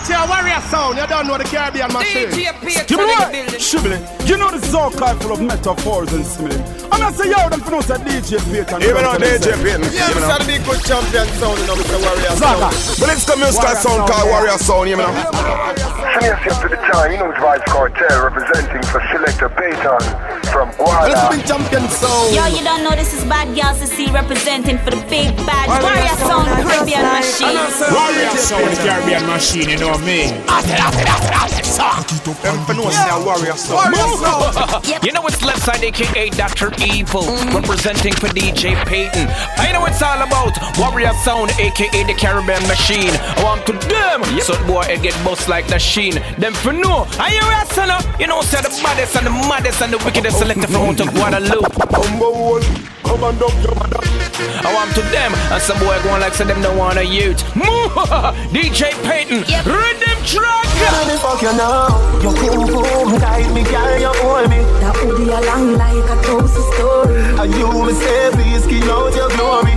watch your warrior sound. You don't know the Caribbean machine. DJ Give me what? Shibble. You know this is all kind full of metaphors and similes. I'm not saying yo, them for no say DJ Payton. Even on DJ Payton. Yeah, it's a big good champion sound, you know, Mr. Warrior Zaga. But it's the musical sound called Warrior Sound, you know. Send yourself to the time, you know, it's Vybz Kartel representing for Selector Payton from Guada. It's been champion sound. Yo, you don't know this is Bad Girls to see representing for the big bad Warrior Sound Caribbean Machine. Warrior Sound Caribbean Machine, you know me. You know it's left side, aka Dr. Evil, mm. representing for DJ Payton. I know it's all about Warrior Sound, aka the Caribbean Machine. I want to them, so the boy it get bust like the sheen. Them for no, I hear a son You know, say the baddest and the maddest and the wickedest selector from out of Guadeloupe. Come and up your mother. I want to them, and some boy going like say them don't want a youth. DJ Payton, rhythm track. Let me fuck you now. You boom boom like me, girl, you hold me. That hoodie along like a toasty story. And you me say, please skin out your glory.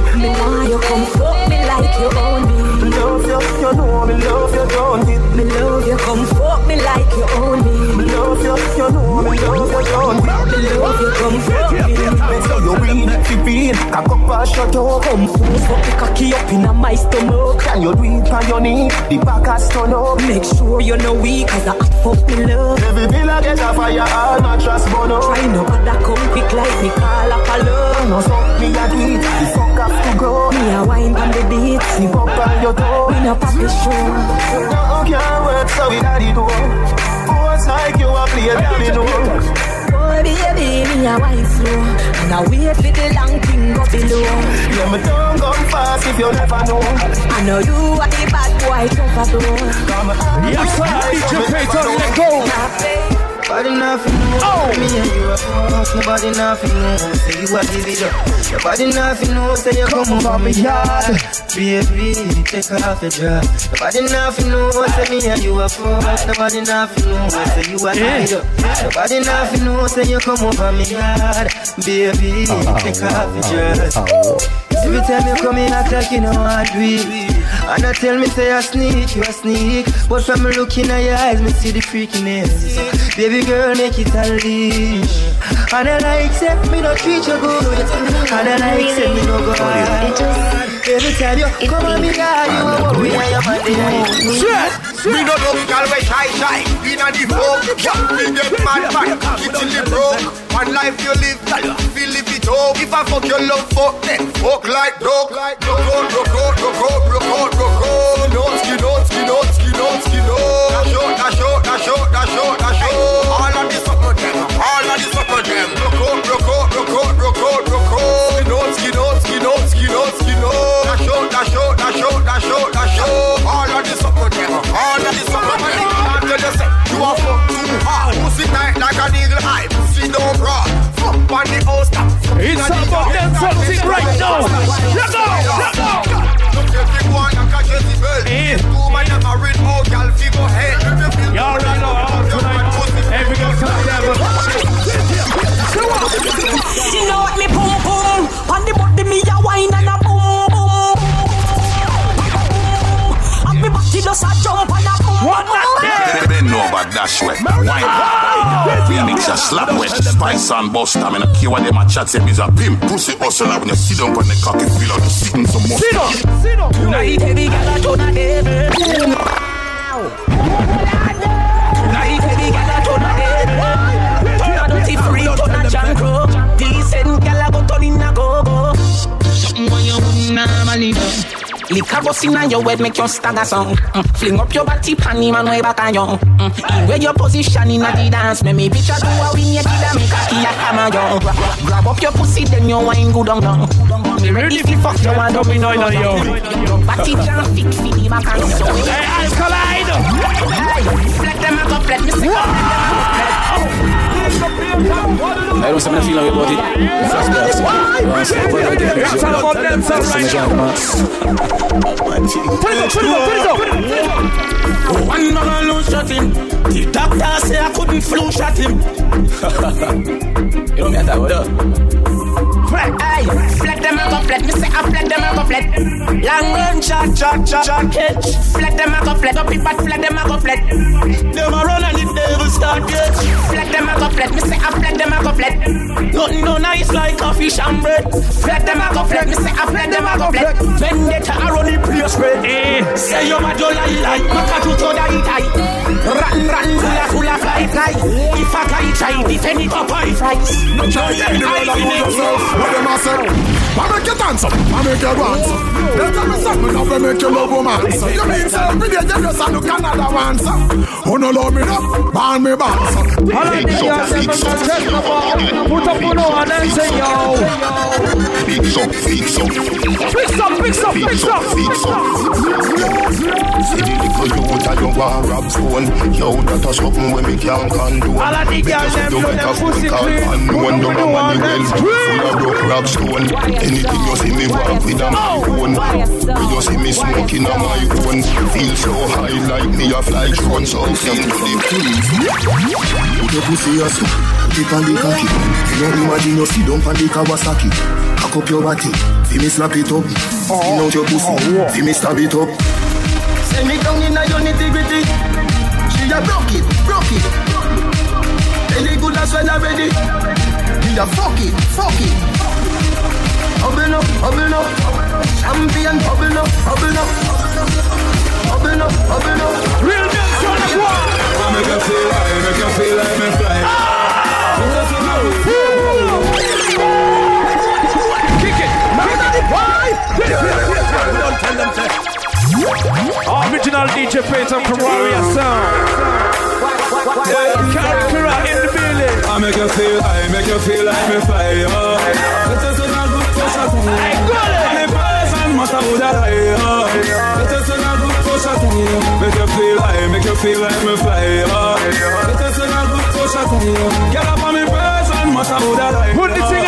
Up and shut up. Come fuck fuck the cocky up in my stomach. Can you do it on your knee? The back has turn up. Make sure you know weak, cause I hot fuck me love. Every bill I get a fire, all mattress burn up. Try no other come quick like me call up a love. No fuck me a it, the fuck have to go. Me a wine on the beat. Slip up on your toe. We no pop the show. No can't work, so we daddy do. What's like you a play, daddy know. Boy, baby, me a wine slow. And I wait for the long thing go below. Yeah, me don't come fast if you never know. I know you are the bad boy, tough door. Come on, Yes, sir. DJ Payton, let go. Nobody nothing know oh. me and you a fuck. Nobody nothing know say you a give it up. Nobody nothing know say you come over me yard. Baby, take off the dress. Nobody nothing know say me and you a fuck. Nobody nothing know say you a give it up. Nobody nothing know say you come over me yard. Baby, oh, take off the oh, dress. Oh, Every time you come in, I talk you know I do it. And I tell me say I sneak, you a sneak. But from me looking at your eyes, me see the freakiness. Baby girl, make it unleash. And I like say me no treat you good. And I like say me no go hard. Every time you come on me, girl, you a worry and your body. Me no look girl we shy shy Inna the folk Yeah, me get mad mad It's in the broke One life you live Feel live it up If I fuck your love fuck Then fuck like dog. Rock rock out, rock out, rock out, rock out Skin out, skin out, skin out, skin out Dash out, dash out, dash out, dash out, dash out. All of this up on them. All of this up on them. Rock out, rock out, rock out, rock out, rock out out, skin out, skin out Dash out, dash out, dash out, dash out, dash out. All of this up on them. All of this up on them. Can't tell you You are fuck too hard. Pussy tight like an eagle eye Pussy don't broad Fuck on the house top It's about them something right now. Let go, let go. Y'all right now, all tonight. Every girl come together. You know what me boom boom On the body me a wine and a boom boom And me body just a jump and a boom What that there? Bend over, dash wet, wine Phoenix a slap wet, spice and buster Me no care what them a chat, say me's a pimp Pussy hustler, when you sit down on the cocky Feel like you sitting some more Sit up, sit up. Tonight heavy gal a turn a devil Tonight heavy gal a turn a devil Turn a dirty freak, turn a jankro Decent gal a go turn in a go-go Something when you wouldn't normally do Liquor bust inna your head make you stagger song. Mm. Fling up your body pan him and way back on you. Mm. Where your position inna the dance, make me picture do a win you kid a make a key a hammer you. Gra- Grab up your pussy then you wine good on down. Me ready fi fuck you and Don't be no, no, yo. Your body jam fit fi the back and so. Hey, Alkaline. Flat them up, flat me say. Up, put it up, put it up. One man lose shot him. The doctor say I couldn't flu shot him. You know me at that, what? Hey, flat them up, flat me say I flat them up, flat. Long run shot, shot, shot, shot, catch. Flat them up, flat up, it flat them flat. Them a run and the devil start get. Flat them a go flat. Me say a flat them a go flat. Nothing no nice like a fish and bread. Flat them a go flat. Me say a flat them a go flat. Vendetta a run the place spread. Eh. Say you mad you lie lie. Maka to die die. Rotten rotten full of fly fly. If a guy try defend it up I fries. No try them I finish. What them a say? I make you dance up, I make you dance up. They tell me something, love make you love woman. So you mean say every day you just look another one, so. Who no love me now, ban me back, so. All of the girls them from Manchester, put up on one and say yo. Fix up, fix up. Fix up, fix up, fix up. Fix up. See the little youth and you want rap phone. Yo, that a something when me can't condone. All of the girls them from them pussy clean. Unknown, don't a money well. Full of broke rap stone. Anything you see me walk with a my own. You see me smoking on my own. Feel so high like me a fly drone. So feel to the peace. Put your pussy ass up, put it on the cocky. You don't imagine you sit down on the Kawasaki. Cock up your body, see me slap it up. Skin out your pussy, see me stab it up. Send me down in a your nitty gritty. She a broke it, broke it. Any good as well already. Me a fuck it, fuck it. Open up, open up. Champion, open up, open up. Open up, open up. Real dance on the. I make you feel like, make you feel like me fly. Ah! Kick it. Why? Original DJ Payton from Warrior Sound. Kara in the building. I make you feel like, make you feel like me fly. Oh. Make you feel like, make you feel like me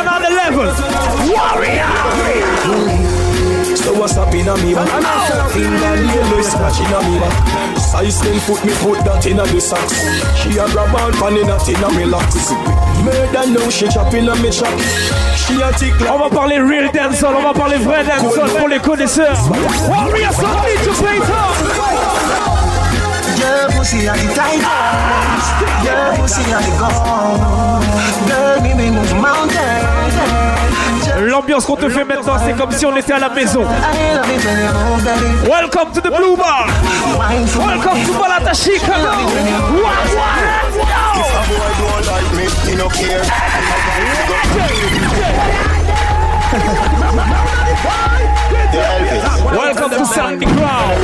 on the level. Warrior. So what's up in a me back? Finger nail scratching a me back. Size 10 foot me put that in a the socks. She a grab on pan in a tin a me locks. Murder now she chopping a me chop. She a tick On va parler real dancehall, on va parler vrai dancehall pour les connaisseurs. Warrior Sound DJ Payton. Your pussy at the tigers. Your pussy at the gun. Girl, me me move mountains. L'ambiance qu'on te fait maintenant, c'est comme si on était à la maison. Welcome to the Blue Bar. Welcome to Balata. Welcome to Sandy know.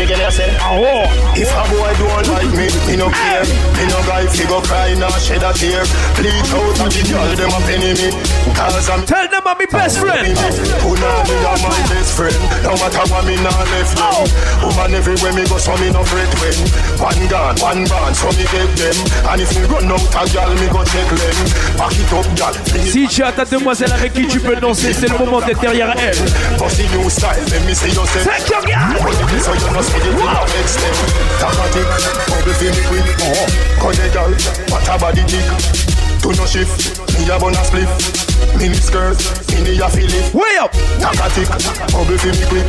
You get what saying? Oh, If a boy don't like me, me no care. Me no guy fi go cry nor shed a tear. Bleach out of the girl, them a penny me. Cause I'm tell them I'm my best friend. Who know me are my best friend. No matter what me nah left them. Woman everywhere me go, so me no fret when. One one band, so me get them. And if me run out a girl, me go check them. Pack it up, Si tu as ta demoiselle avec qui tu peux danser, c'est le moment d'être derrière elle. The new style, let me see yourself. Take your so you see it in the next step. Bubble feel me quick. Oh, cut the girl, what a body tick. Do no shift, me a split. Mini skirt, mini a feel. Way up. Takatic, bubble feel me quick.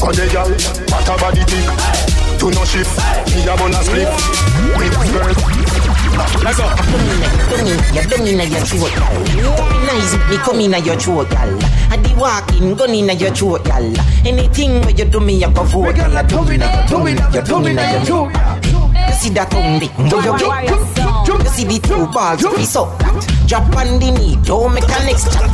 Cut the girl, what a body tick. Do no shift, me a bun a split. Mini skirt. Let's go. Come in, you come in your throat, gal. Come nice, me come in your throat, gal. I di walk in, gun in your throat, gal. Anything where you do me, I go for, gal. You do me, you do me, you do me, you do me. You see that tongue, dick, do you get? You see the two balls, you so that. Drop on the knee, don't make a next chat.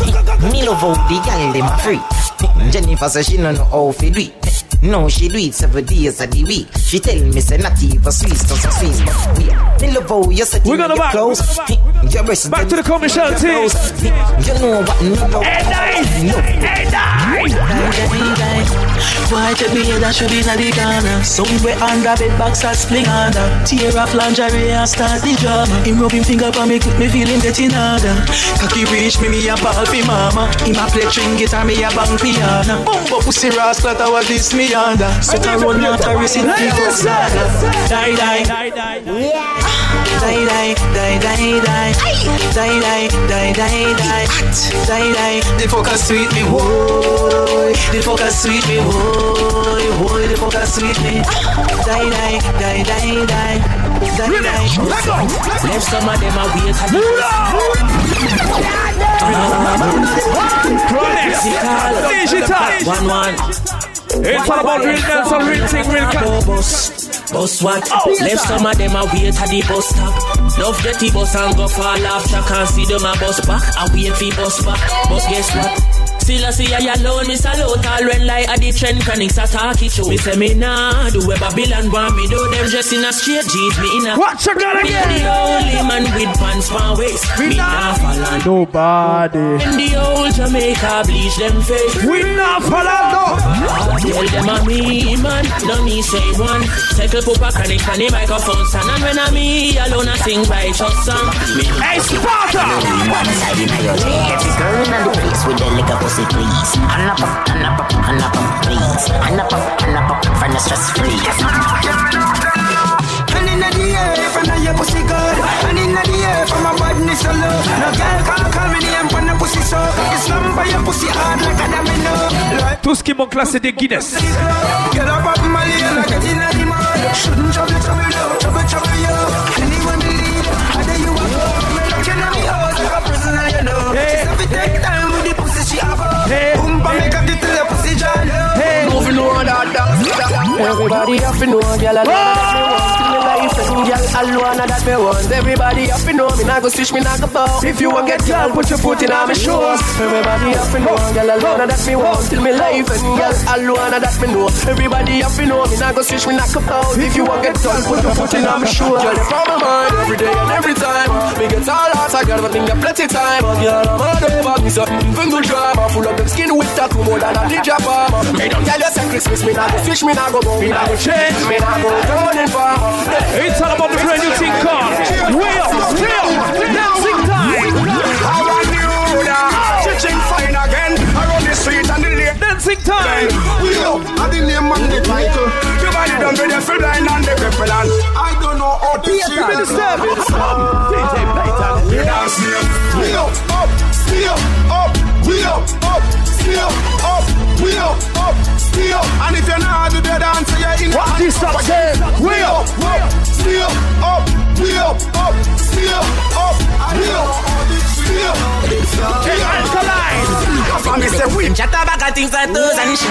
Me love how the gal dem free. Jennifer says she no know how to do it. No, she do it seven days of the week. She tell me say not even Swiss, no so Swiss. but we- Me love how you set We're gonna back. close. Your breast Back to the commercial team. You know what me love. Hey, Why take me head and should be in the corner Somewhere under bed box or spling under. Tear off lingerie and start the drama. Him rub him finger for me, me feeling getting harder Cocky reach me, me a ball fi mama Him a play string guitar, me a bang piano Bumbo pussy rascal, that was this me under Set a run out a race in the saga Die, die, die, die, die Die, die, die, die, die Die, die, die, die, die Die, the fucker sweet me, whoa. The fucker sweet me, whoa. Whoa, the sugar sweetly. Die, die, die, die, die. Die, die. Let go. Left some of them a wait at the Digital. One, one. It's all about real dance and real thing, real cat. Bus, bus what? Oh, Left some of them a wait at the bus stop. Love get the bus and go fall off track and see them a bus back. I wait for bus back. But guess what? Still I see I alone, me salute all when lie at the trend chronics attack it show. Me say me nah do where Babylon want me do them dressed in a straight jeans, me in a Watch your girl Me again. the only man with pants for waist. Me nah follow Nobody. in the old Jamaica bleach them face. We not follow Tell them a me man, no me say one. Cycle pop a chronic from the microphone stand and when a me alone I sing righteous song. Me Hey, Sparta! One side in your leg. Every girl in the place with the liquor pussy, please. And up, up, and up, up, and up, up, please. And up, up, and up, up, from the stress free. And in the air, from your pussy good. And in the air, from my badness so low. No girl can't call me name from the pussy so. It's slum by your pussy hard like a domino. Like Tout ce qui manque là, c'est des Guinness. Get up up my lane like a tin of. Shouldn't trouble, trouble, no, trouble, trouble, Everybody up in know, girl, I love that me want in my life, and girl, alone that me want. Everybody up in know, me nah go switch, me nah go bow. If you want get girl, put your foot in on me shoes. Everybody up in know, girl, alone that me want till me life, and girl, alone that me know. Everybody up in know, me nah go switch, me nah go bow. If you want get girl, put your foot in on me shoes. Girl, it's on my mind every day and every time. Me get all out, I got nothing, got plenty time. Girl, I'm all over, me something good drama, full of them skin with tattoo more than a ninja farmer. Me don't tell you say Christmas, me nah go switch, me nah go bow, me nah go change, me nah go turning farmer. It's all about the brand new thing called Way Up, Way Up, Dancing Time. How I knew that oh. Chiching fine again Around the street and the lake Dancing Time. We up at the name and the title You body done with the full line and the people and I don't know how to see Be disturbing. DJ Payton. We dance here We up, up, stay up, up We up, up, stay up, up We up, up, stay up And if you're not do the dance you're in What this up say? We up, up, stay up, up We up, up, stay up, up We up, stay up Hey, Alkaline. From me say Chat about a things like those and shit.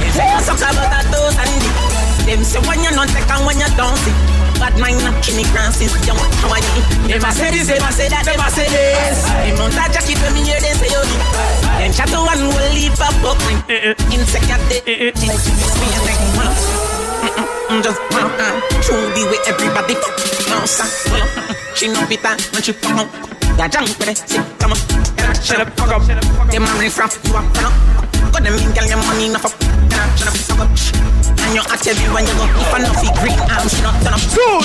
They say you suck about a those and dick. Them say when you're not take and when you don't see. Bad mind not Jimmy Francis, you want how I need. A say this, a say that, a say this. Them on that jacket when me hear them say you need. Them chat to one will leave eh, eh. eh, a book. Second day, like you miss me and like one. Just one, uh, true be with everybody. No, sir. She no bitter when she up. Yeah, jump with it, sit, come on. Shut up, fuck up. Them money from you up, come up. Got them in, girl, your money enough up. Shut up, fuck up. And you every when you go. If I know fi green she not turn up.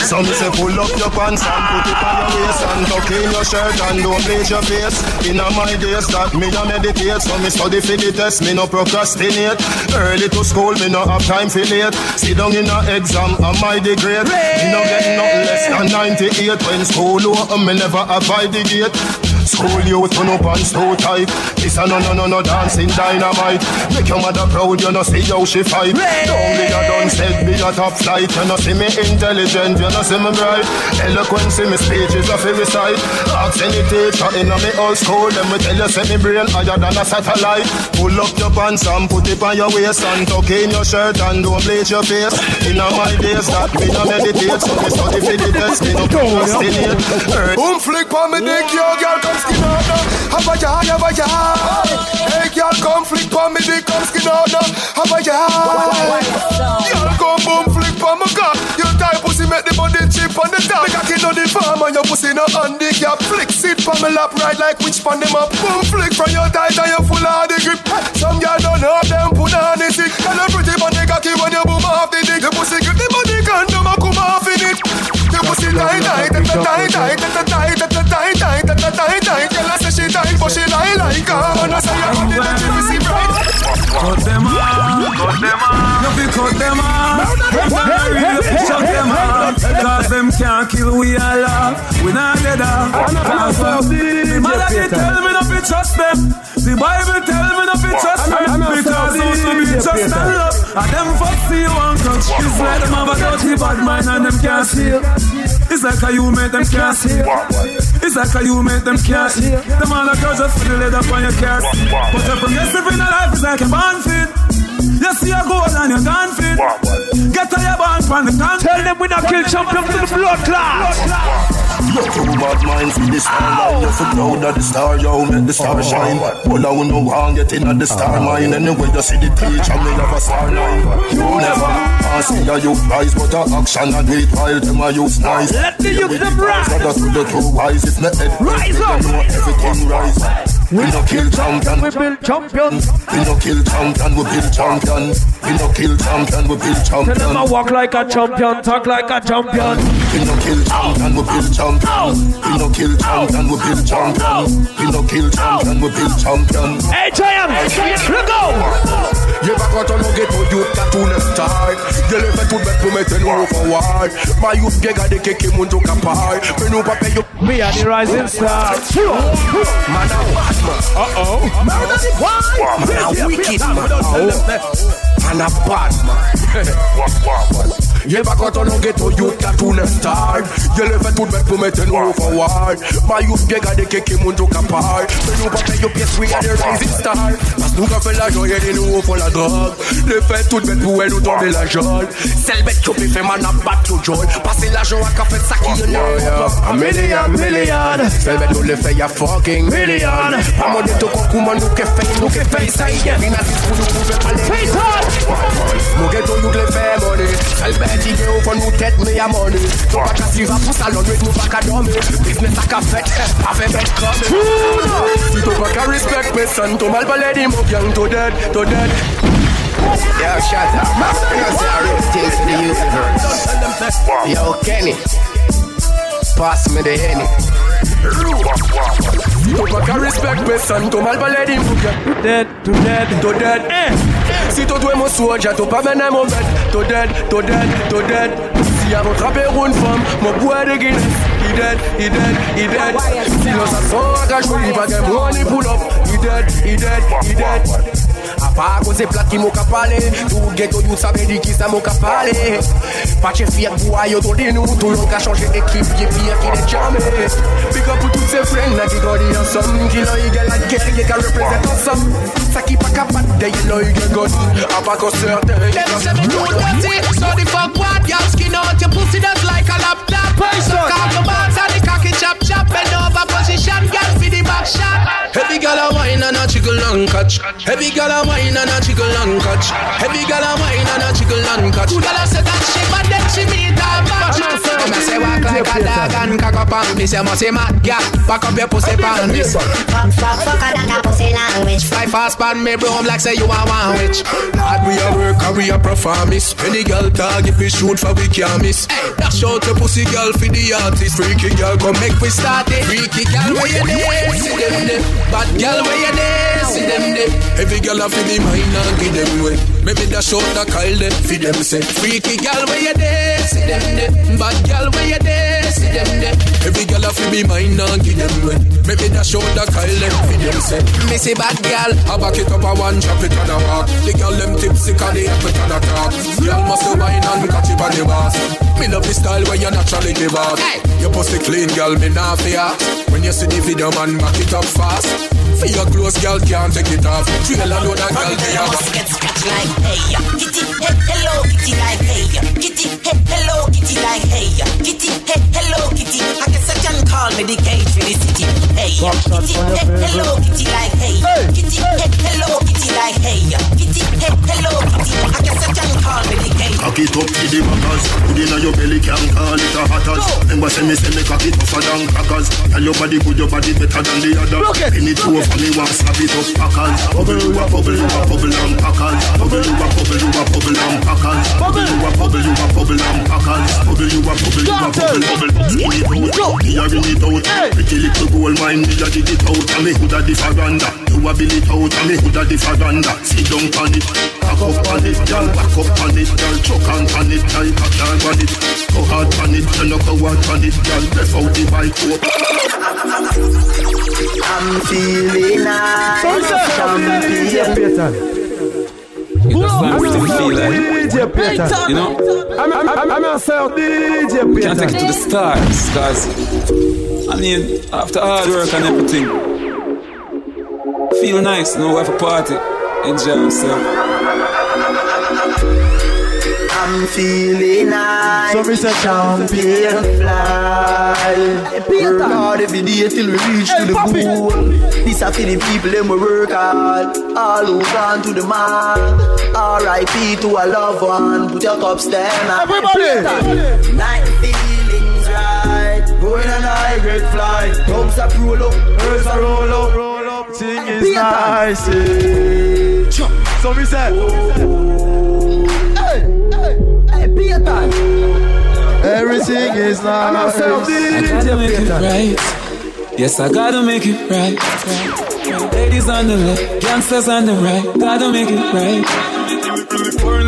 So me say pull up your pants and put it on your waist and tuck in your shirt and don't bleach your face. In a my days that me a meditate, so me study for the test, me no procrastinate. Early to school, me no have time for late. Sit down in a exam, am I the grade? Me no get nothing less than 98 when school open, me never avoid the gate. School youth turn up and so tight. This a no no no no dancing dynamite. Make your mother proud, you know see how she fight. Don't be a done said be a top flight. You know see me intelligent, you know see me bright. Eloquence in me speech is a fairy sight. Ask any teacher in a me old school, them me tell you say me brain higher than a satellite. Pull up your pants and put it on your waist and tuck in your shirt and don't bleach your face. In a my days that me no meditate, so me study for the test, me no procrastinate. Boom flick on me dick, yo girl come skin out now. Have a yard, have a yard. Hey girl come flick on me dick, come skin out now. Have a yard. Girl come boom flick on my cock. Your tight pussy make the body chip on the top. Make a kid on the farm and your pussy no handicap. Flick sit on me lap right like which pan them up. Boom flick from your tight and you full of the grip. Some girl don't know them put on the sick. Tell a pretty body cocky when you boom off the dick. The pussy grip the body condom your pussy die, die, die, die, die, die, die, the die, die, die, die, die, die, die, die, die. die, die, die, die, die, die, die, die, die, die, And die, die, die, die, die, die. Cut them off. No, we cut them off. Them not real, we shut them off. Cause them can't kill we alive. We not dead off. Can't they tell me not to trust them. The Bible tell me not to trust them. Because those who be trust and love. And them fuck see you and It's like them have a dirty bad mind and them can't see. It's like how you make them can't see. It's like how you make them can't see. Them all girls just feel the leather on your car. But your living a life, it's like a band fit. You see a gold and you're gone fit. Get to your band from the gun. Tell them we not kill champion to the blood clot. Look too bad mind for the starlight You for proud of the star, yo, make the star oh. shine. Well, I no wrong, get in at the star oh. mine. Anyway, you see the teacher, me have a star line. You never pass me a youth rise But a action and wait while them a youth nice Let the youth them rise Rather to the two wise If me head Rise up. know everything rise. We no kill champion, we build champion. We no kill champion, we build champion. We no kill champion, we build champion. Tell them I walk like a champion, talk like a champion. We no kill champion, we build champion. We no kill champion, we build champion. We no kill champion, we build champion. Hey, Giant, look go. Lleva cuatro no get to you tatu ne star Je le fais tout bête pour mettre nous forward Ma youth biega de keke mundo kapar Me nou pa pe yo Me are the rising star. Man a bad man Uh-oh Man a wicked man. Man a bad man Lleva cuatro no get to you tatu ne star Je le fais tout bête pour mettre nous forward Ma youth biega de keke mundo kapar Me nou pa pe yo pièce we are the rising star. As nou ka fè la joye de nou for la drogue Le fait tout bête pour elle nous tomber la jolle Celle bête qui fait man a bat to joy. Passer l'argent à café ça qui est là A million, million. Celle bête nous le ya fucking million. A de kokou man nous que fait nous que fait ça y est Vina si pour nous pouvez parler Nous get on nous le money. Celle bête il est au fond nous tête mais y'a money Nous pas qu'à suivre pour salon nous pas qu'à dormir Business à qu'à fait, pas fait bête comme Si tu pas qu'à respect personne Tu mal balai di mon gang to dead, to dead Yo, shut up. I'm gonna say a real thing to the universe. Yo, Kenny. Pass me the Henny. Tu pas qu'à respect personne, tu mal balai di mon gang Dead, to dead, to dead. Eh. Si tu dois mon soja, tu pas mener mon bed. To dead, to dead, to dead. Si y'a mon trapé une femme, mon bois de Guinness. He dead, he dead, he dead. Si l'on s'assoit à cache, il va gagner money pull up. He dead, he dead, he dead. A pa cause plat ki mou ka pale Tou you sabe di ki sa mou ka pale Pa che fiat boy yo di nou. Tou yon ka chanje ekip ye piye ki de Big up pou tout se friend na ki godi Ki lo yi gen la gel ye ka represent Sa ki pa ka pat de ye lo yi gen god A pa ko certain Them say me too dirty, so the fuck what? Y'all skin out your catch. Heavy gal a wine and a jiggle and catch. Heavy gal a wine and a jiggle and catch. Two girls say that she but then she meet a match. Them a say walk like a dog and cock up on this. You must say mad girl, back up your pussy pan this. Fuck, fuck, fuck, that a pussy language. Fly fast pan me broom like say you a one witch. Hard we a work and we a performance. Any girl target we shoot for we can't miss. Hey, dash out the pussy girl for the artist. Freaky girl come make we start it. Freaky girl where you there? See them there. Bad girl where you there? See them there. Every girl a fi the mine and give them way. Maybe dash out the Kyle them fi them say. Freaky girl where you there? See them there. Bad girl where you there? See them there. Every girl a fi be mine and give them way. Maybe dash out the Kyle them fi them say. Me say bad girl. I back it up a one drop it on a walk. The girl them tipsy 'cause they have it on a talk. Girl must have wine and catch it on the boss. Me love the style where you naturally give out. Hey. Your pussy clean, girl, me not fear. When you see the video, man, back it up fast. For your clothes, girl, can't take it off. Trail a load of girl, they Boss get scratch like hey, kitty, hey, hello, kitty like hey, kitty, hey, hello, kitty like hey, kitty, I can the cage for the city. Hey, kitty, hey, hello, kitty like hey, kitty, hey, hello, kitty like hey, kitty, hey, hello, kitty. I guess I can call me the cage. Cock it up to the backers Put inna your belly can call it a hatters Remember say me say me cock it tougher than crackers. Tell your body good your body better than the other. Penny two of me want slap it up packers Bubble! You a bubble you a bubble and packers Bubble you a bubble you a bubble and packers Bubble you a bubble you a bubble and packers Bubble you a bubble you a bubble bubble Skin it out, me a ring it out Pretty little gold mine me a dig it out. And me hood a the faranda You a bill it out and me hood a the faranda Sit down on it, back up on it, girl. Back up on it, girl. Chuck on on it, girl. Cock down on it. Go hard on it, you know go hard on it, girl. Left out the bike up. I'm feeling nice. Champion. It just time to feel like, DJ Peter. you know, I'm, I'm, I'm, I'm myself, DJ Peter. can't take it to the stars, cause I mean, after hard work and everything, feel nice, you know, have a party, enjoy yourself. I'm feeling nice. So me say champion fly. Work hard every day till we reach to the goal. This a for the people them we work hard. All who gone to the mark. R.I.P. to a loved one. Put your cups down. Everybody. Night feelings right. Going on a high grade flight. Thumbs up roll up. Earth a roll up. Roll up. Thing is nice. eh. So me say. Hey, hey, hey, Peter. Everything is nice. I gotta make it right. Yes, I gotta make it right. right. Ladies on the left, gangsters on the right. Gotta make it right.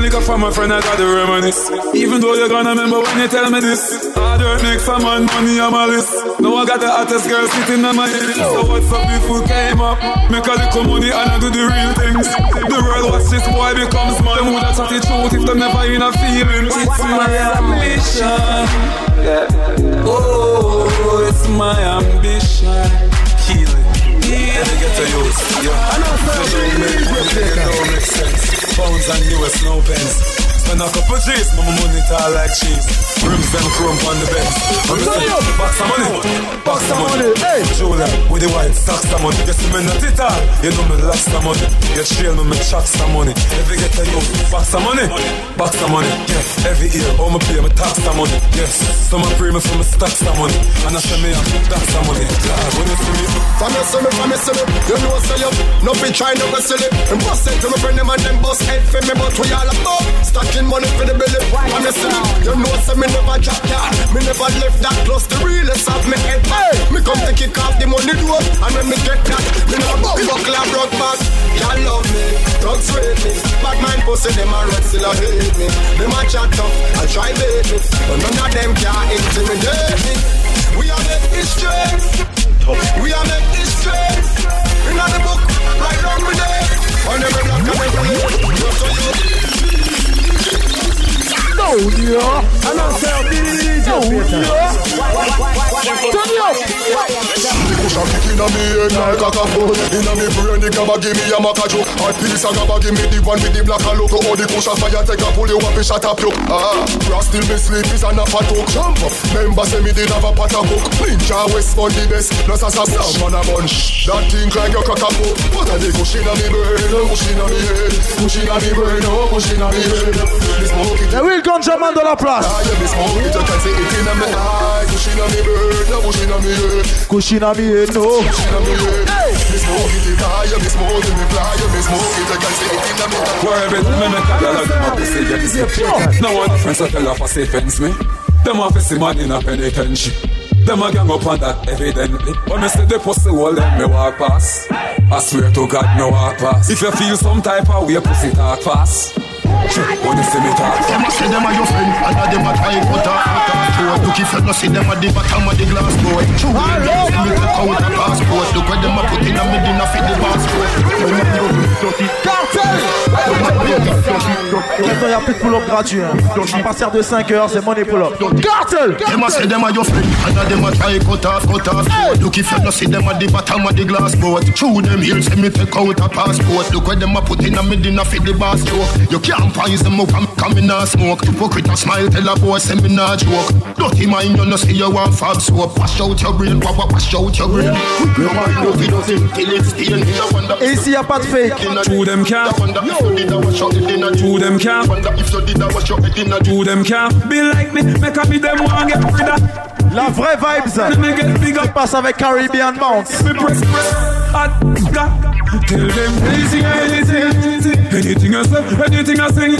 Pouring liquor from my friend, I gotta reminisce. Even though you're gonna remember when you tell me this. Hard work makes some man money on my list. Now I got the hottest girl sitting on my head. So oh. what's up if we came up? Make a little money and I do the real things. The world watch this boy becomes man. Them woulda chat the truth if they never in a feeling. It's my ambition. Yeah. Oh, it's my ambition. And US no pence. Spend a couple G's, mama money tall like cheese. Rims them chrome on the bench. I'm just box of money, box of money. Hey, Julia, with the white stocks of money. You see me not it all, you know me lost some money. You trail me, me chuck some money. Every get to use, box of money, box of money. Yeah, every year, all me pay me tax some money. Yes, some I pray me for me stack some money. And I say me I'm tax some money. God, when you see me, From you see me, from you see me, you know say you No be try no go silly And bust it to me friend them and them bust head for me But we all about stacking money for the belly. From you see me, you know say me never drop down Me never left that close. The realest of me head back. Me come to kick off the money door. And when me get that, me never buckle and broke back. Y'all love me, drugs rate me. Bad mind pussy, them a red still a hate me. Them a chat up, I try bait me But none of them can intimidate me. We are make history we are make history in the book, right down with it. On every block and every lane, just so you. No, yeah. And I say, DJ Peter. Turn it up. Push a inna me head like a foot Inna me brain, the gabba give me a maca joke Hot piece of gabba give me the one with the black and logo All the push a fire take a pull you up, a shot up you Ah, cross still me sleep is a nap a talk Jump up, member say me did have a pot a cook Ninja West on the best, plus a sap on a bunch That thing like your cock a poke What a the push inna me brain, push inna me head Push inna me brain, oh push inna me head Me smoke it oui, le Ganjaman dans la place. Ah, yeah, me smoke it, you can see it inna me eye Push inna me brain, oh push inna me head Kushina mi no. Worry about me make a dollar them a pussy get this No one friends that tell her for say fence me. Them a see money in a penitentiary. Them a gang up on that evidently. When me say the pussy wall them me walk past. I swear to God me walk past. If you feel some type of way pussy talk fast See Them a say them a your friend, and them a try put a throat. Look if you no see them a the bottom of the glass boy. True, them me a passport. Look where them a put in a me dinner for the passport. Cartel Maintenant, il y a plus de pull-up gratuit. hein. À partir de 5h, c'est money pull-up. Cartel Them a say them a your friend, and them a try cut off, cut off. Look if you no see them a the bottom of the glass boat. True, them here say me take out a passport. Look where them a put in a me dinner for the basket. You can't pies them up and come in a smoke. Hypocrite a smile, tell a boy say me not joke. Dirty mind, you no see you want fab soap. Wash out your brain, wa- wa- wash out your brain. Your mind no fit nothing till it's stain. You wonder Et ici, il n'y a pas de fake. True them can't wonder if a wash your head in a True them can't Wonder if you did a wash your in a True them can't Be like me, make a be them one get rid of La vraie vibes. Ça passe avec Caribbean Bounce. Me press press hot God Tell them anything anything Anything I say, anything I sing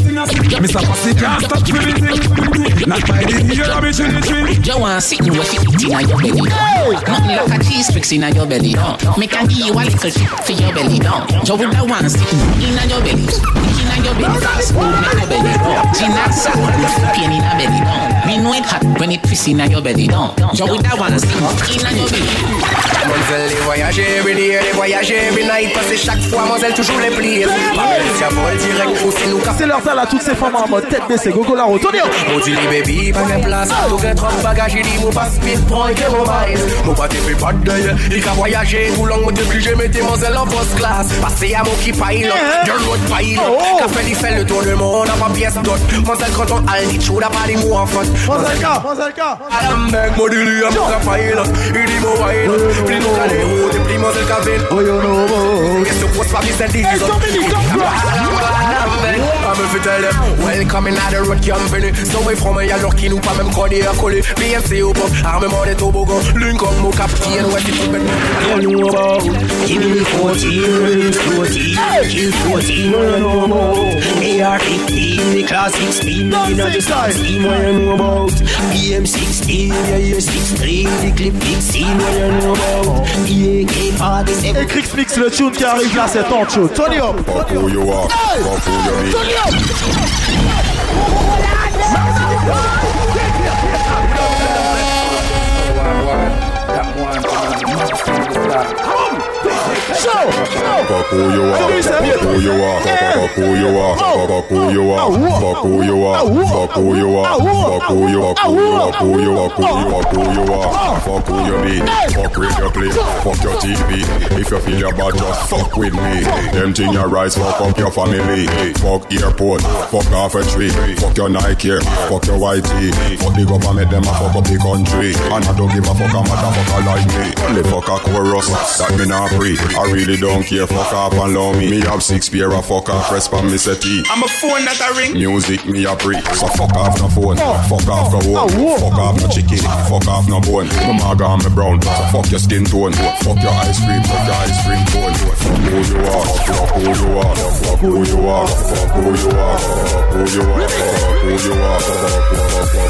Mr. Pussy can't stop anything Not by the ear of me chinny chin You want sitting with it in your belly Nothing like a cheese tricks in your belly down Make a give you a little tip for your belly down You would the one sitting in your belly In your belly fast food make your belly down Gin and sour pain in your belly down Me know it hot when it piss in your belly down. So with that one, sing in your belly. Mademoiselle, les voyages every day, les voyages every night. Parce que chaque fois, mademoiselle, toujours les pliés. Patricia vol direct nous C'est leur salle à toutes ces femmes en mode tête baissée, Gogo la route, On dit les baby, pas de place. Tout que trop de bagages, il dit, mon passe speed, prends et mon bail. Mon pas t'es pas de deuil. Il a voyagé, tout long, moi depuis j'ai mis mademoiselle en post classe. Passé à mon qui pilot, eh, eh. de road pilot. Oh, oh. Qu'a fait, il fait le tour du monde, n'a pas pièce d'autre. Mademoiselle, quand on a dit, chou, n'a pas mots en faute. Mademoiselle K, Mademoiselle K Mec, moi, dis lui, à mon pilot. Il dit, mon pilot. Plus nous, et plus mademoiselle Kavin. Oh, yo, no, Qu'est-ce que pas, Mr. Eh, D? Hey, Dominique, come I'm a fit tell them Welcome in the road company So we from a alors qui nous pas même codé à coller BMC au pop Armement des toboggans. L'une comme mon capitaine Ouais c'est tout bête You know about Give me 14, 14, kill 14, what you know about AR-15, the class 16, you know the 16, what you know about BM-16, yeah, yeah, 63, the clip 16, what you know about AK-47 Et Crix Mix le tune qui arrive là, c'est ton tune. Tonio Fuck who you are, ah. fuck who you be. Fuck who you are, fuck who you are, fuck who you are, fuck who you are, fuck who you are, fuck who you are, fuck who you are, Fuck who you are, are, who you are, fuck who you be, fuck radio play, fuck your TV. If you feel your bad, just fuck with me. Thing your rights, fuck up your family. Fuck airport, fuck off a tree, fuck your Nike, fuck your tee, fuck the government, them a fuck up the country. And I don't give a fuck a motherfucker like me. Only fuck a chorus, that me not free. I really don't care, fuck off and love me. Me have six pair of fuck off, rest on me settee. I'm a phone that I ring. Music me a pre, so fuck off no phone, fuck off no oh, home, oh. fuck off no chicken, fuck off no bone. No maga and me brown, so fuck your skin tone, fuck your ice cream, fuck your ice cream cone. Fuck who you are, fuck who you are, fuck who you are, fuck who you are, fuck who you are, fuck who you are,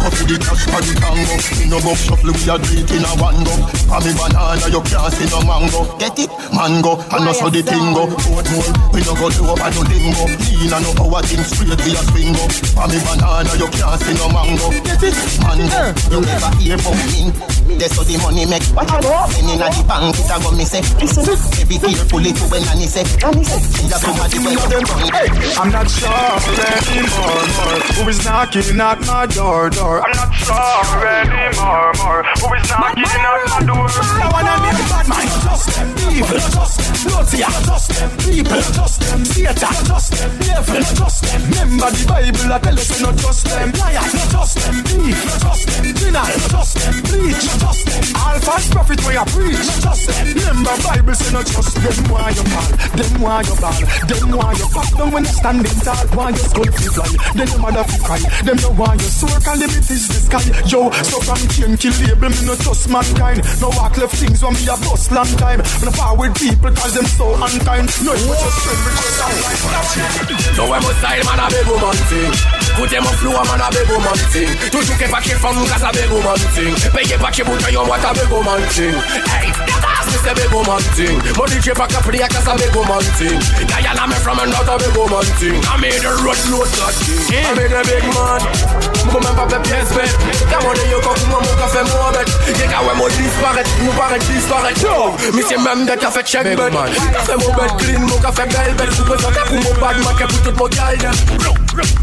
Coffee the cash for the tango In no box shuffle we a do it in a one go For me banana you can't see no mango Get it? Mango And also the tingo Oatmeal We no go low and no dingo. Lean and no power thing straight we a swing go For me banana you can't see no mango. Get it? Mango You never hear from me. That's how the money make What a go? Send in a the bank it a go me say Listen Be careful it when Annie say Annie say See a somebody when you them. Run I'm not sure anymore, more. Who is knocking at my door, door? I'm not sure anymore, more. Who is knocking at my door? I wanna be a bad man. Just them people, just them Lucia, just them people, just them Satan, just them devil, just them. Remember the Bible, I tell us not just them. Liar, just them. Thief, just them. Sinner, just them. Preach, just them. All false prophet where you preach, just them. Remember Bible say not just them. Why you fall, them why you ball, them why you back down when you standing tall, why you skull fi fly, then your mother fi cry, them no why you soar, can limit is the sky. Yo, so from chain kill label, me no trust mankind. No walk left things when me a bust long time. Me no forward people cause them so unkind. No, you just friend I'm like So when my style man a big woman thing Écoutez mon flow man a big woman thing qu'est pas qu'il faut nous casse a big woman thing Payez pas qu'il bouteille on what a big woman thing Hey, this a big woman thing Mon DJ pas qu'à prier casse a big woman thing Guyana me from another big woman thing I made a road load that thing I made a big man. Même pas fait pièce bête Quand mon yo quand moi mon café moi bête Y'a qu'à ouais moi disparaître Nous paraître disparaître Yo, mais c'est même de café check bête Café mon bête clean mon café belle belle Sous présenter pour mon bad man pour tout mon gal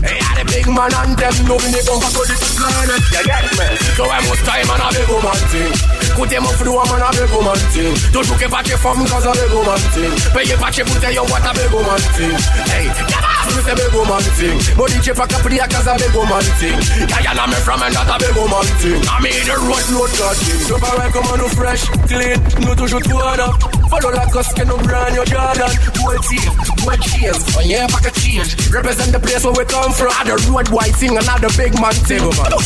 Hey, I the big man and them know me gon' go to the planet You get me? So I must time man a big woman thing Écoutez mon flow man a big woman thing que pas tes femmes cause a big woman thing Payez pas tes bouteilles what a big woman thing Hey, me say big woman thing. But DJ pas qu'à prier cause a big woman thing. Guyana me from and that a big woman thing. I made the road load that thing So pareil comme nous fresh, clean, nous toujours tout up Follow la cause que nous brand your Jordan. Gold teeth, gold chains, oh yeah, pack a change. Represent the place where we come from. Other road white thing, another big man thing.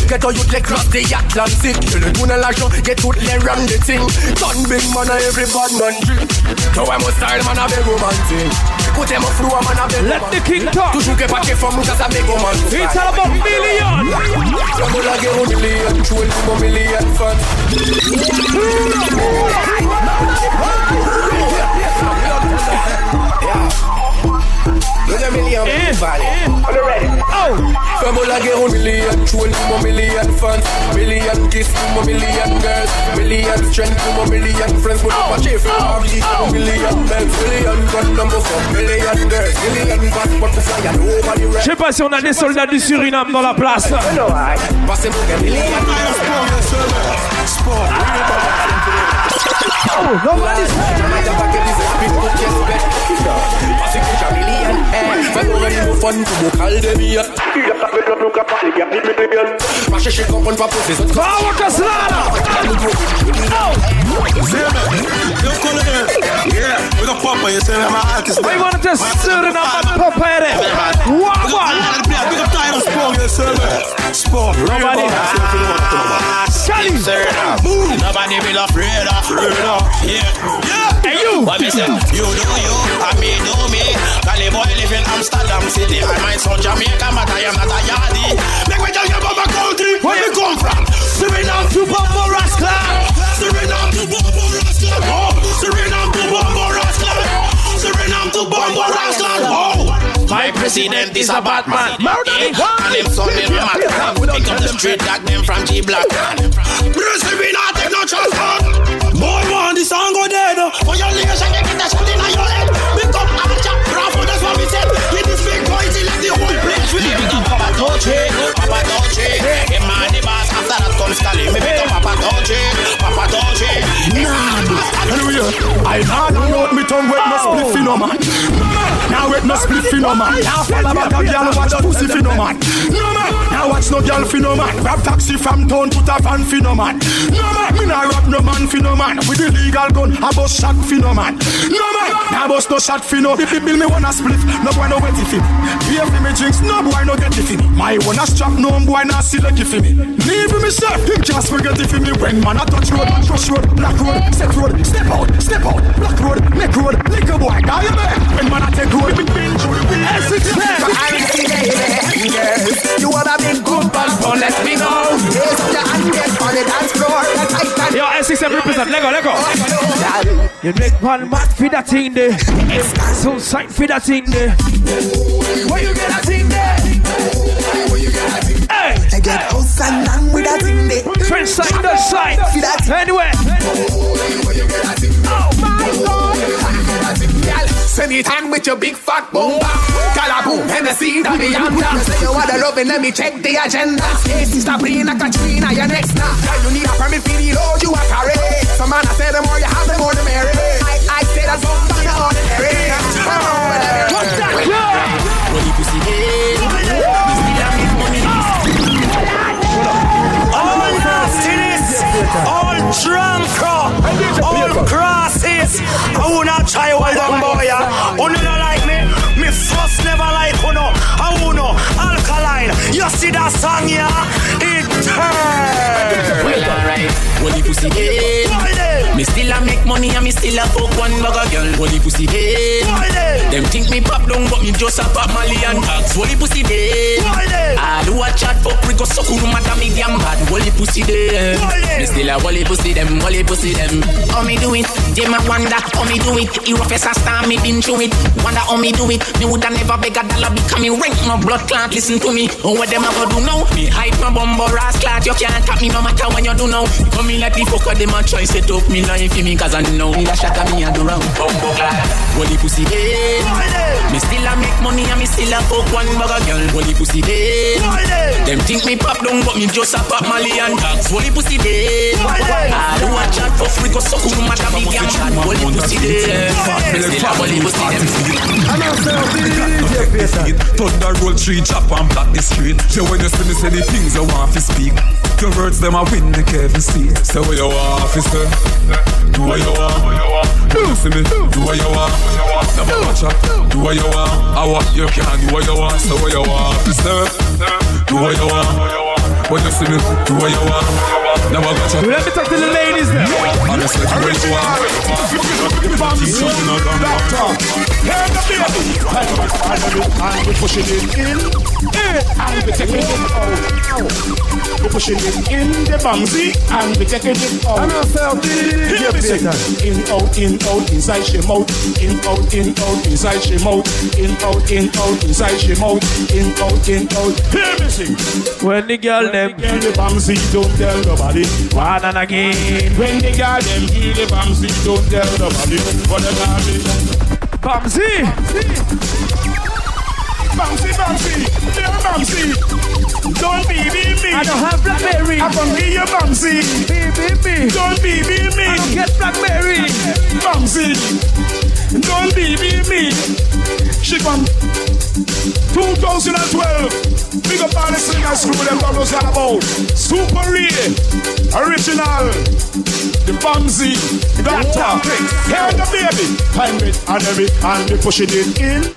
Get all you les cross the Atlantic. Le tourne l'argent, get toutes les ram the thing. Ton big man a every bad man drink. So I'm a style man a big woman thing. Écoutez mon flow man a big Let the king Toujou ke pa ke fòm mou kasa me goman kou fay It's all about million Mwen mou lage ou million Chou el mou million fòm Mou la mou la Are you ready? Oh! From all I get one million tune to my million fans, million kiss to my million girls, million strength to my million friends. Put up a chief for my million bells, million gun number for million girls, million bad but to fly and over the Je sais pas si on a des soldats du Suriname dans la place. Passez-moi des millions Sport, Oh, nobody's I want to and one Big up sport, yes, sir. Sport. Nobody Sally Nobody will afraid of Yeah, yeah. Hey you What me say? You do you, and me do me. Cali boy live in Amsterdam City. I might sound Jamaica, but I am not a yardie. Make me tell you about my country. Where you come from? Suriname to Bumbo Rascal. Suriname to Bumbo Rascal. Oh, Suriname to Bumbo Rascal. Suriname to Bumbo Rascal. Oh. My president is a Batman. Eh, And him son in mad Pick up the street, dog them from G Block. Bruce, we not take no chance, man. This song go dead. For your nation, you get a shot in your head. Pick up Archer, Bravo, that's what we said. With this big boy, he let the whole place. Pick up Papa Touchy, Papa Touchy. Him man the boss, after that comes Scally. Me pick up Papa Touchy, Papa Touchy. Hallelujah. I hard and out me tongue wet no oh. split fi no man. Now wet no split fi no man. Now follow back a girl watch pussy fi no man. No man. Now watch no girl fi no man. Grab taxi from town put a van fi no man. No man. Me nah rob no man fi no man. With the legal gun I bust shot fi no man. No man. Now bust no shot fi no. Bill bill me wanna split. No boy no wet fi me. Pay fi me drinks. No boy no get it fi me. My wanna strap no boy nah select it fi me. Leave me chef. Him just forget it fi me. When man a touch road, touch road, black road, step road, step out, step out, black road, neck road, liquor boy, die there. When man a take road, big bin through the wind. Essex dance floor. Yo, S6 represent, let go, let go. You make one mad for that thing there. So sight for that thing there. Where you get that thing there? Hey! I get house and with that thing there. French side, Dutch side. See that? Anyway. Oh my God. On with your big fat bomba. Calaboom, Hennessy, that be. You say you want the loving, let me check the agenda. Hey, sister Brina, Katrina, your next now. Girl, you need a permit for the load you are carry. Some man I say the more you have, the more the merry. I, I say that's bomba, not ordinary. Crosses. I wanna try one down boy, yeah. Who no like me? Me first never like who no. I wanna alkaline. You see that song, yeah? It turns. Well. When you gay, me still a make money and me still a fuck one bugger girl. When you pussy gay, them think me pop down, but me just a pop Mali and tax. When you pussy gay, I do a chat fuck we go suck who matter me damn bad. When you pussy gay, me still a wally pussy them, wally pussy them. How me do it? They me wonder how me do it. You rough as a star, me been through it. Wonder how me do it. Me woulda never beg a dollar because me rank no blood clot. Listen to me. Oh, what them a go do now? Me hype my bumbo ass clot. You can't tap me no matter when you do now. Come me like the fuck what them a try set up me life for me cause I know me a shot at me a do. When the pussy dead, me still a make money and me still a fuck one bugger girl. The pussy dead, them think me pop down but me just a pop Mali and tax. The pussy dead, I do a chat for free go suck who matter me damn bad. When the pussy dead, me still a the pussy them. Thunder roll tree, chop and block the street. So when you see me say the things you want to speak, your words them a win the Kevin State. Say what you want, officer. Do what you want. Do see me. Do what you want. Never watch out. Do what you want. I want you can do what you want. Say what you want, officer. Do what you want. When you see me, do what you want. I got you. Let me talk to the ladies now. I said, where you are? Something I done. Hear the baby. And we pushing it in. And we taking it out. We pushing it in the. And we taking it out. And I say, Hear. In, out, in, out, inside she mouth. In, out, in, out, inside she mouth. In, out, in, out, inside she mouth. In, out, in, out. Hear me sing. When the girl them Girl, the bumsy, don't tell nobody. one and again. When the girl them hear the bumsy, don't tell nobody. What the girl is. Bamsi. Bumsy, bumsy, dear bumsy. Don't be be me. I don't have Blackberry. I can be your bumsy. Be, be, me. Don't be be me. I don't get Blackberry. Bumsy. Don't be be me. She come 2012. Big up all the singers crew them was all about. Super rare. Original. The Bumsy. Doctor. Hear the baby. Time it and every and we pushing it in.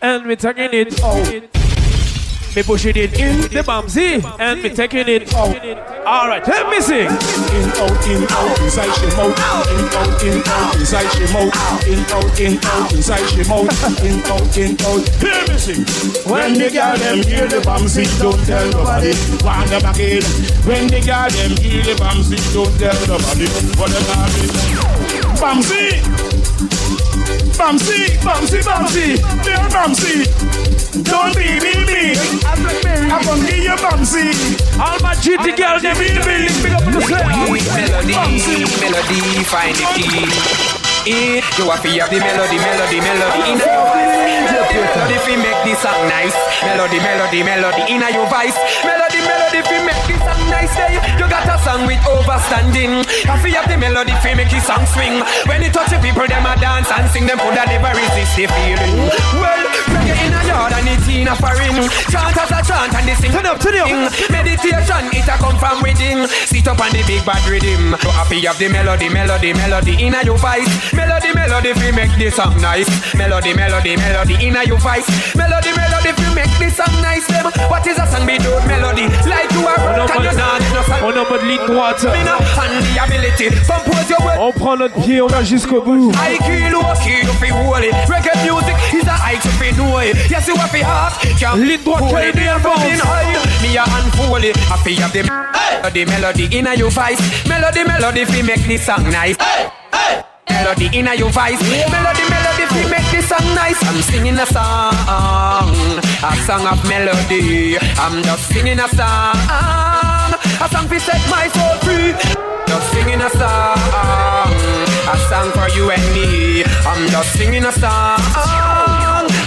And we taking it out. Me pushing it in the Bamsi. And me taking it out. Alright, let me sing. In, out, in, out, inside she mouth. In, out, in, out, inside she mouth. In, out, in, out, inside she mouth. In, out, in, out. Hear me sing. When the girl them hear the bumsy, don't tell nobody. Wind them again. When the girl them hear the bumsy, don't tell nobody. What the girl is. Bumsy. Bumsy, Bumsy, Bumsy, dear Bumsy. Don't be me, me. I'm gonna give Bumsy. All my GT girls, them in the building, big up yourself. Melody, melody, find the key. Eh, you have to have the melody, melody, melody in your voice. Melody fi make this song nice. Melody, melody, melody in your voice. Melody, melody fi make this song nice. Hey, you got a song with overstanding. Have to have the melody fi make this song swing. When it touch the people, them a dance and sing. Them coulda never resist the feeling. Well, reggae in a yard and it in a foreign. Chant as a chant and they sing. Turn up, turn up. Meditation, it a come from within. Sit up on the big bad rhythm. So happy have the melody, melody, melody in a your voice. Melody, melody, fi make this song nice. Melody, melody, melody in a your voice. Melody, melody, fi make this song nice. Them, what is a song without melody? Like you are, can you not? No song. On est en mode ligne droite. Me no and the ability. Compose your word. On prend notre pied, on va jusqu'au bout. I key low key you fi hold it. Reggae music high to fi know it. Yes, you have fi heart. Can't Ligne droite, hold it. Canadian From in high, me a unfold it. I fi have the melody, melody in a your voice. Melody, melody fi make this song nice. Melody in a your voice. Melody, melody fi make this song nice. I'm singing a song, a song of melody. I'm just singing a song, a song fi set my soul free. Just singing a song, a song for you and me. I'm just singing a song,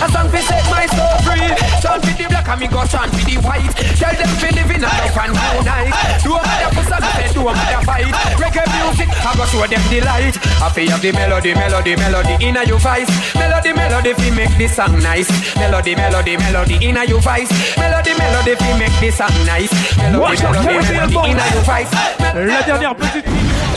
a song fi set my soul free. Chant for the black and me go chant for the white. Tell them fi live in a love and unite. Do a matter for some, say do a matter fight. Reggae music, I go show them the light. I fi have the melody, melody, melody in a your voice. Melody, melody fi make this song nice. Melody, melody, melody in a your voice. Melody, melody fi make this song nice. Melody, melody, melody in a your voice. La dernière petite.